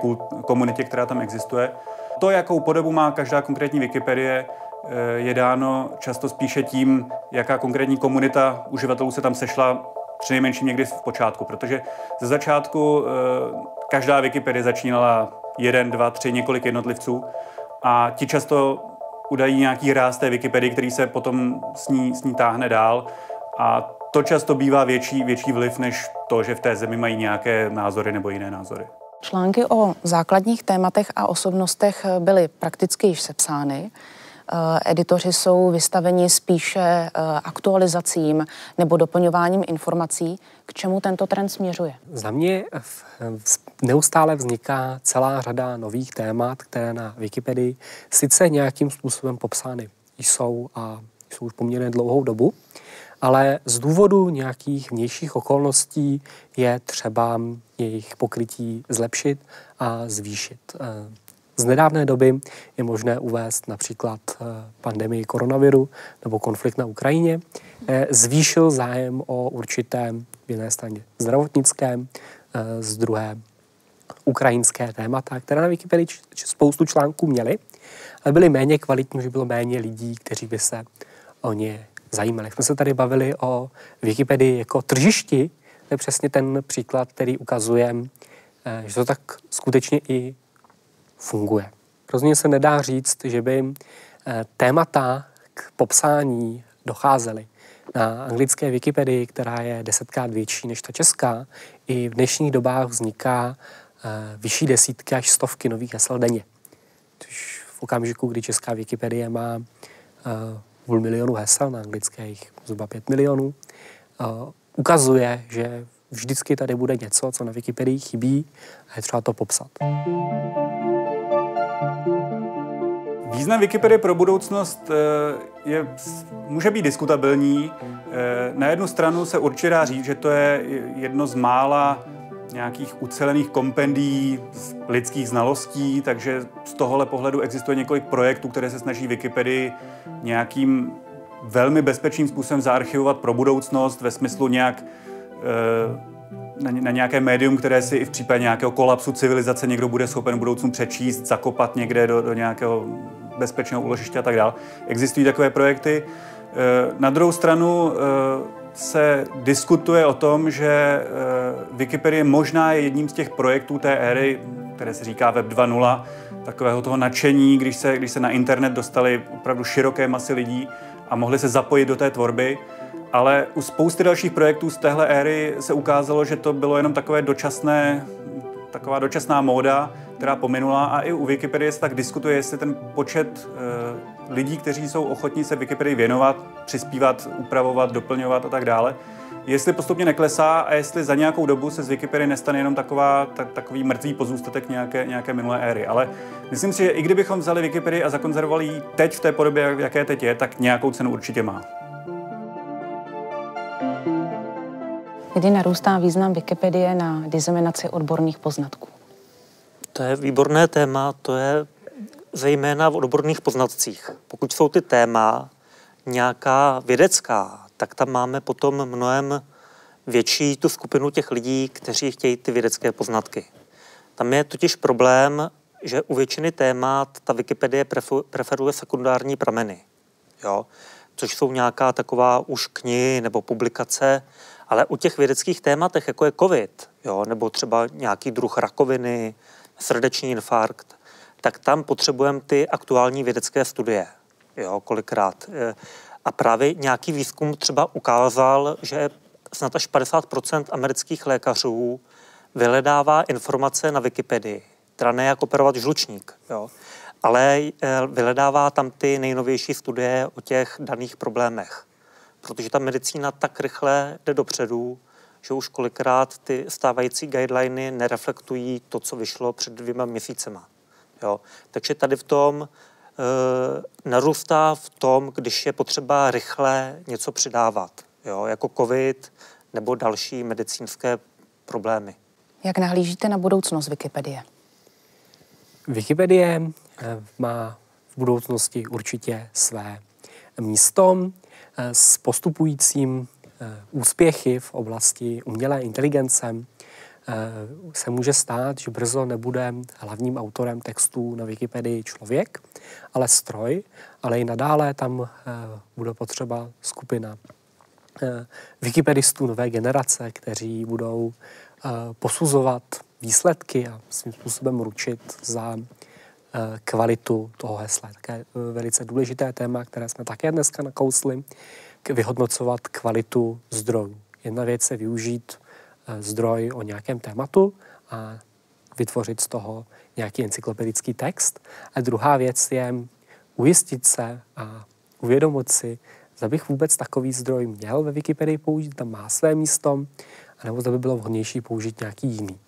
komunitě, která tam existuje. To, jakou podobu má každá konkrétní Wikipedie, eh, je dáno často spíše tím, jaká konkrétní komunita uživatelů se tam sešla přinejmenším někdy v počátku, protože ze začátku eh, každá Wikipedie začínala jeden, dva, tři, několik jednotlivců a ti často udají nějaký ráz té Wikipedii, který se potom s ní, s ní táhne dál. A to často bývá větší, větší vliv, než to, že v té zemi mají nějaké názory nebo jiné názory. Články o základních tématech a osobnostech byly prakticky již sepsány. Eh, editoři jsou vystaveni spíše eh, aktualizacím nebo doplňováním informací. K čemu tento trend směřuje? Za mě neustále vzniká celá řada nových témat, které na Wikipedii sice nějakým způsobem popsány jsou a jsou už poměrně dlouhou dobu, ale z důvodu nějakých vnějších okolností je třeba jejich pokrytí zlepšit a zvýšit. Z nedávné doby je možné uvést například eh, pandemii koronaviru nebo konflikt na Ukrajině. Eh, zvýšil zájem o určité v jedné straně zdravotnické, eh, z druhé ukrajinské témata, které na Wikipedii spoustu článků měly, ale byly méně kvalitní, že bylo méně lidí, kteří by se o ně zajímali. Jsme se tady bavili o Wikipedii jako tržišti, to je přesně ten příklad, který ukazuje, že to tak skutečně i funguje. Rozhodně se nedá říct, že by eh, témata k popsání docházely. Na anglické Wikipedii, která je desetkrát větší než ta česká, i v dnešních dobách vzniká eh, vyšší desítky až stovky nových hesel denně. Což v okamžiku, kdy česká Wikipedie má eh, půl milionu hesel, na anglické jich zhruba pět milionů, ukazuje, že vždycky tady bude něco, co na Wikipedii chybí a je třeba to popsat. Význam Wikipedie pro budoucnost eh, je, může být diskutabilní. Eh, na jednu stranu se určitě dá říct, že to je jedno z mála nějakých ucelených kompendií lidských znalostí, takže z tohohle pohledu existuje několik projektů, které se snaží Wikipedii nějakým velmi bezpečným způsobem zaarchivovat pro budoucnost ve smyslu nějak eh, na, nějaké médium, které si i v případě nějakého kolapsu civilizace někdo bude schopen v budoucnu přečíst, zakopat někde do, do nějakého bezpečného úložiště a tak dále. Existují takové projekty. Eh, na druhou stranu eh, se diskutuje o tom, že eh, Wikipedie možná je jedním z těch projektů té éry, které se říká Web 2.0, takového toho nadšení, když se, když se na internet dostali opravdu široké masy lidí a mohli se zapojit do té tvorby. Ale u spousty dalších projektů z téhle éry se ukázalo, že to bylo jenom takové dočasné, taková dočasná móda, která pominula a i u Wikipedie se tak diskutuje, jestli ten počet e, lidí, kteří jsou ochotní se Wikipedii věnovat, přispívat, upravovat, doplňovat a tak dále, jestli postupně neklesá a jestli za nějakou dobu se z Wikipedie nestane jenom taková, tak, takový mrtvý pozůstatek nějaké, nějaké minulé éry. Ale myslím si, že i kdybychom vzali Wikipedii a zakonzervovali ji teď v té podobě, jaké teď je, tak nějakou cenu určitě má. Kdy narůstá význam Wikipedie na diseminaci odborných poznatků? To je výborné téma, to je zejména v odborných poznatcích. Pokud jsou ty téma nějaká vědecká, tak tam máme potom mnohem větší tu skupinu těch lidí, kteří chtějí ty vědecké poznatky. Tam je totiž problém, že u většiny témat ta Wikipedie preferuje sekundární prameny, jo? což jsou nějaká taková už knihy nebo publikace, ale u těch vědeckých tématech, jako je COVID, jo? nebo třeba nějaký druh rakoviny, srdeční infarkt, tak tam potřebujeme ty aktuální vědecké studie. Jo, kolikrát. A právě nějaký výzkum třeba ukázal, že snad až 50% amerických lékařů vyhledává informace na Wikipedii, teda ne jak operovat žlučník, jo, ale eh, vyhledává tam ty nejnovější studie o těch daných problémech. Protože ta medicína tak rychle jde dopředu, že už kolikrát ty stávající guideliny nereflektují to, co vyšlo před dvěma měsícema. Jo. Takže tady v tom e, narůstá v tom, když je potřeba rychle něco přidávat, jo, jako COVID nebo další medicínské problémy. Jak nahlížíte na budoucnost Wikipedie? Wikipedie eh, má v budoucnosti určitě své místo s postupujícím úspěchy v oblasti umělé inteligence se může stát, že brzo nebude hlavním autorem textů na Wikipedii člověk, ale stroj, ale i nadále tam eh, bude potřeba skupina eh, wikipedistů nové generace, kteří budou eh, posuzovat výsledky a svým způsobem ručit za kvalitu toho hesla. Také velice důležité téma, které jsme také dneska nakousli, vyhodnocovat kvalitu zdrojů. Jedna věc je využít zdroj o nějakém tématu a vytvořit z toho nějaký encyklopedický text. A druhá věc je ujistit se a uvědomit si, zda bych vůbec takový zdroj měl ve Wikipedii použít, tam má své místo, anebo zda by bylo vhodnější použít nějaký jiný.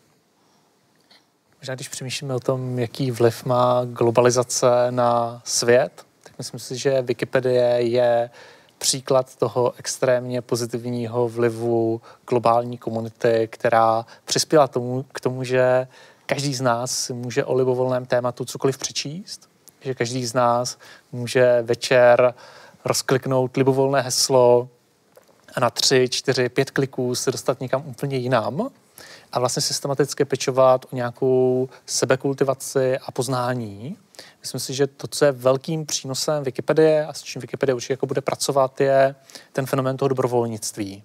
Možná když přemýšlíme o tom, jaký vliv má globalizace na svět, tak myslím si, že Wikipedie je příklad toho extrémně pozitivního vlivu globální komunity, která přispěla tomu, k tomu, že každý z nás může o libovolném tématu cokoliv přečíst, že každý z nás může večer rozkliknout libovolné heslo a na tři, čtyři, pět kliků se dostat někam úplně jinam a vlastně systematicky pečovat o nějakou sebekultivaci a poznání. Myslím si, že to, co je velkým přínosem Wikipedie a s čím Wikipedie určitě jako bude pracovat, je ten fenomén toho dobrovolnictví.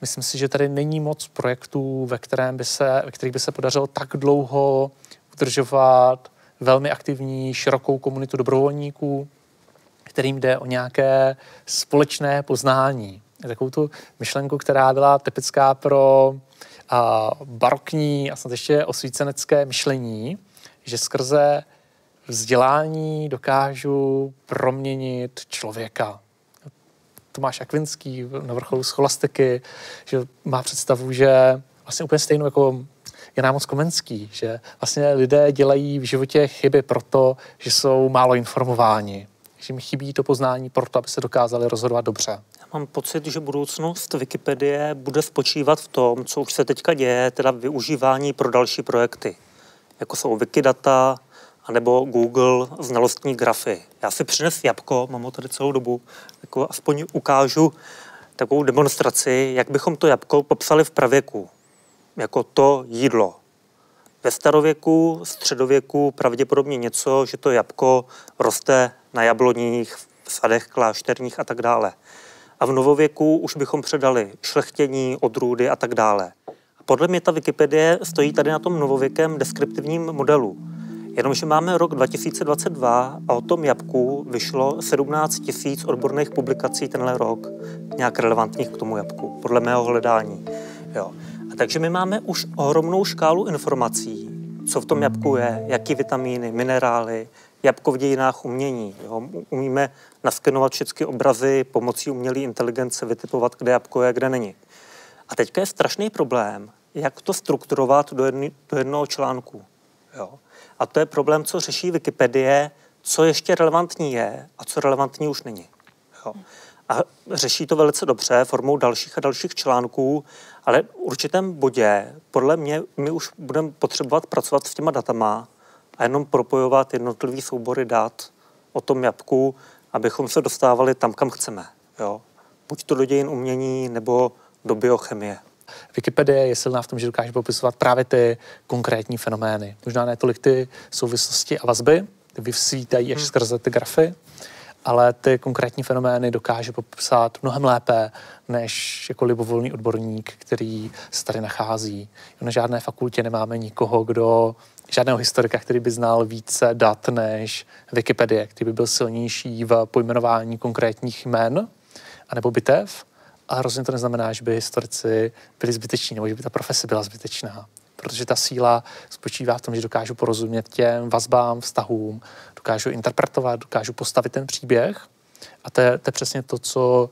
Myslím si, že tady není moc projektů, ve, kterém by se, ve kterých by se podařilo tak dlouho udržovat velmi aktivní, širokou komunitu dobrovolníků, kterým jde o nějaké společné poznání. Takovou tu myšlenku, která byla typická pro a, barokní a snad ještě osvícenecké myšlení, že skrze vzdělání dokážu proměnit člověka. Tomáš Akvinský na vrcholu scholastiky, že má představu, že vlastně úplně stejnou jako Jan moc Komenský, že vlastně lidé dělají v životě chyby proto, že jsou málo informováni, že jim chybí to poznání proto, aby se dokázali rozhodovat dobře. Mám pocit, že budoucnost Wikipedie bude spočívat v tom, co už se teďka děje, teda využívání pro další projekty, jako jsou Wikidata, anebo Google znalostní grafy. Já si přines jabko, mám ho tady celou dobu, jako aspoň ukážu takovou demonstraci, jak bychom to jabko popsali v pravěku. Jako to jídlo. Ve starověku, středověku pravděpodobně něco, že to jabko roste na jabloních, v sadech klášterních a tak dále. A v novověku už bychom předali šlechtění, odrůdy a tak dále. A podle mě ta Wikipedie stojí tady na tom novověkém deskriptivním modelu. Jenomže máme rok 2022 a o tom jabku vyšlo 17 tisíc odborných publikací tenhle rok, nějak relevantních k tomu jabku, podle mého hledání. Jo. A takže my máme už ohromnou škálu informací, co v tom jabku je, jaký vitamíny, minerály, jabko v dějinách umění. Jo. Umíme naskenovat všechny obrazy pomocí umělé inteligence, vytipovat, kde jabko je, kde není. A teďka je strašný problém, jak to strukturovat do, jedny, do jednoho článku. Jo. A to je problém, co řeší Wikipedie, co ještě relevantní je a co relevantní už není. Jo. A řeší to velice dobře formou dalších a dalších článků, ale v určitém bodě, podle mě, my už budeme potřebovat pracovat s těma datama a jenom propojovat jednotlivý soubory dat o tom jabku, abychom se dostávali tam, kam chceme. Jo. Buď to do dějin umění, nebo do biochemie. Wikipedie je silná v tom, že dokáže popisovat právě ty konkrétní fenomény. Možná ne tolik ty souvislosti a vazby, ty vysvítají až hmm. skrze ty grafy, ale ty konkrétní fenomény dokáže popsat mnohem lépe než jako libovolný odborník, který se tady nachází. Na žádné fakultě nemáme nikoho, kdo žádného historika, který by znal více dat než Wikipedie, který by byl silnější v pojmenování konkrétních jmen anebo bitev. A rozhodně to neznamená, že by historici byli zbyteční nebo že by ta profese byla zbytečná. Protože ta síla spočívá v tom, že dokážu porozumět těm vazbám, vztahům, dokážu interpretovat, dokážu postavit ten příběh. A to je, to je přesně to, co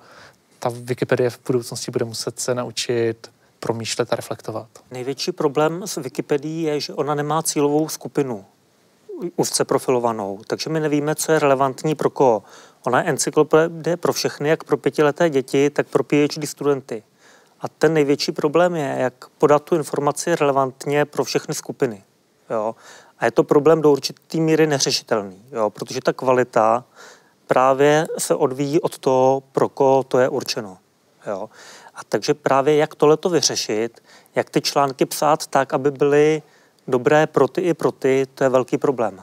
ta Wikipedie v budoucnosti bude muset se naučit promýšlet a reflektovat. Největší problém s Wikipedií je, že ona nemá cílovou skupinu úzce profilovanou, takže my nevíme, co je relevantní pro koho. Ona je encyklopedie pro všechny, jak pro pětileté děti, tak pro PhD studenty. A ten největší problém je, jak podat tu informaci relevantně pro všechny skupiny. Jo? A je to problém do určité míry neřešitelný, jo? protože ta kvalita právě se odvíjí od toho, pro koho to je určeno. Jo? A takže právě jak tohle to vyřešit, jak ty články psát tak, aby byly dobré pro ty i pro ty, to je velký problém.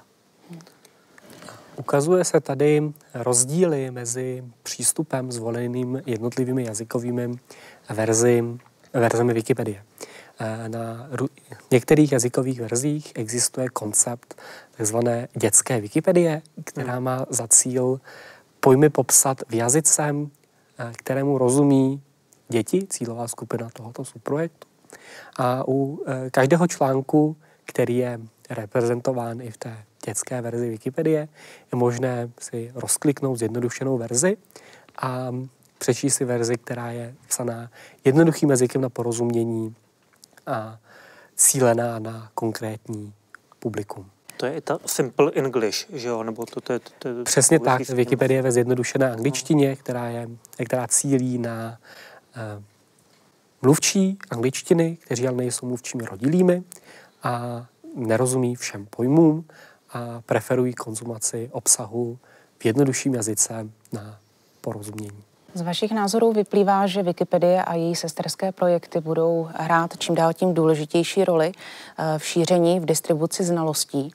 Ukazuje se tady rozdíly mezi přístupem zvoleným jednotlivými jazykovými verzi, verzemi Wikipedie. Eh, na některých jazykových verzích existuje koncept tzv. dětské Wikipedie, která má za cíl pojmy popsat v jazycem, eh, kterému rozumí děti, cílová skupina tohoto subprojektu. A u eh, každého článku, který je reprezentován i v té dětské verzi Wikipedie, je možné si rozkliknout zjednodušenou verzi a přečíst si verzi, která je psaná jednoduchým jazykem na porozumění a cílená na konkrétní publikum. To je ta simple English, že jo? Nebo to, to, je, to je Přesně tak. Wikipedie ve zjednodušené angličtině, která, je, která cílí na uh, mluvčí angličtiny, kteří ale nejsou mluvčími rodilými a nerozumí všem pojmům a preferují konzumaci obsahu v jednodušším jazyce na porozumění. Z vašich názorů vyplývá, že Wikipedie a její sesterské projekty budou hrát čím dál tím důležitější roli eh, v šíření, v distribuci znalostí.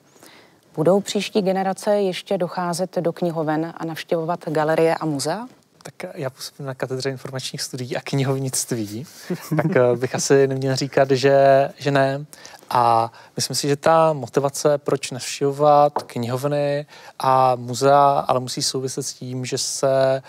Budou příští generace ještě docházet do knihoven a navštěvovat galerie a muzea? Tak já působím na katedře informačních studií a knihovnictví, tak eh, bych asi neměl říkat, že, že ne. A myslím si, že ta motivace, proč navštěvovat knihovny a muzea, ale musí souviset s tím, že se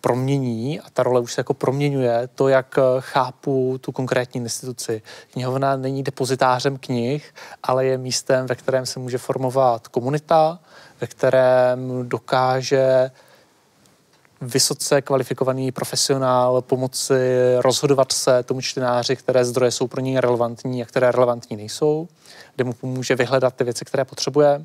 promění a ta role už se jako proměňuje to, jak chápu tu konkrétní instituci. Knihovna není depozitářem knih, ale je místem, ve kterém se může formovat komunita, ve kterém dokáže vysoce kvalifikovaný profesionál pomoci rozhodovat se tomu čtenáři, které zdroje jsou pro něj relevantní a které relevantní nejsou, kde mu pomůže vyhledat ty věci, které potřebuje.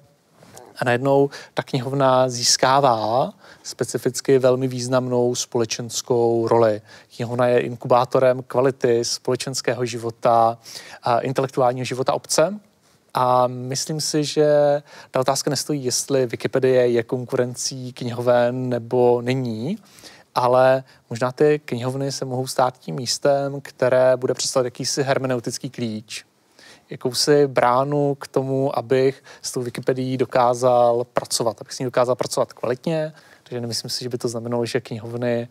A najednou ta knihovna získává specificky velmi významnou společenskou roli. Knihovna je inkubátorem kvality společenského života, a intelektuálního života obce, a myslím si, že ta otázka nestojí, jestli Wikipedie je konkurencí knihoven nebo není, ale možná ty knihovny se mohou stát tím místem, které bude představovat jakýsi hermeneutický klíč, jakousi bránu k tomu, abych s tou Wikipedií dokázal pracovat, abych s ní dokázal pracovat kvalitně, Takže nemyslím si, že by to znamenalo, že knihovny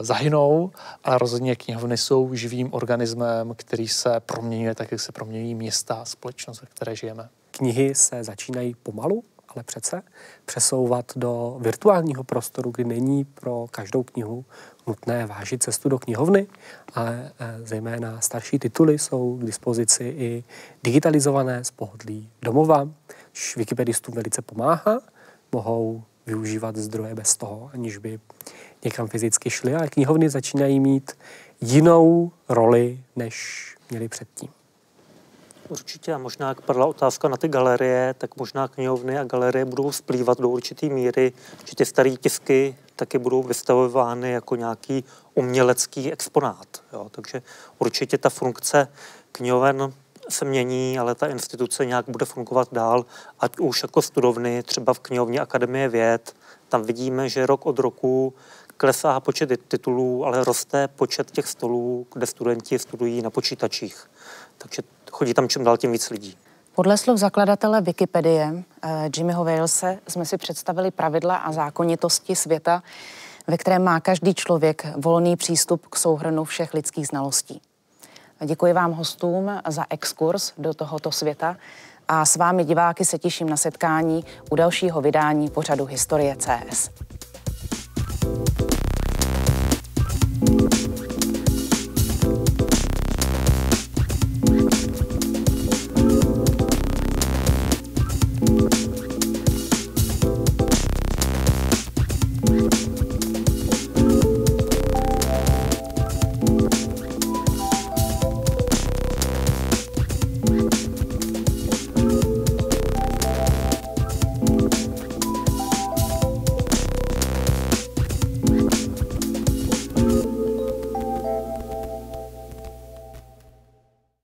zahynou, ale rozhodně knihovny jsou živým organismem, který se proměňuje tak, jak se proměňují města a společnost, ve které žijeme. Knihy se začínají pomalu, ale přece přesouvat do virtuálního prostoru, kdy není pro každou knihu nutné vážit cestu do knihovny, ale eh, zejména starší tituly jsou k dispozici i digitalizované z pohodlí domova, což wikipedistům velice pomáhá, mohou využívat zdroje bez toho, aniž by někam fyzicky šli, ale knihovny začínají mít jinou roli, než měli předtím. Určitě a možná, jak padla otázka na ty galerie, tak možná knihovny a galerie budou splývat do určité míry, že ty staré tisky taky budou vystavovány jako nějaký umělecký exponát. Jo. Takže určitě ta funkce knihoven se mění, ale ta instituce nějak bude fungovat dál, ať už jako studovny, třeba v knihovně Akademie věd. Tam vidíme, že rok od roku klesá počet titulů, ale roste počet těch stolů, kde studenti studují na počítačích. Takže chodí tam čím dál tím víc lidí. Podle slov zakladatele Wikipedie eh, Jimmyho Walese jsme si představili pravidla a zákonitosti světa, ve kterém má každý člověk volný přístup k souhrnu všech lidských znalostí. Děkuji vám hostům za exkurs do tohoto světa a s vámi diváky se těším na setkání u dalšího vydání pořadu Historie CS. thank you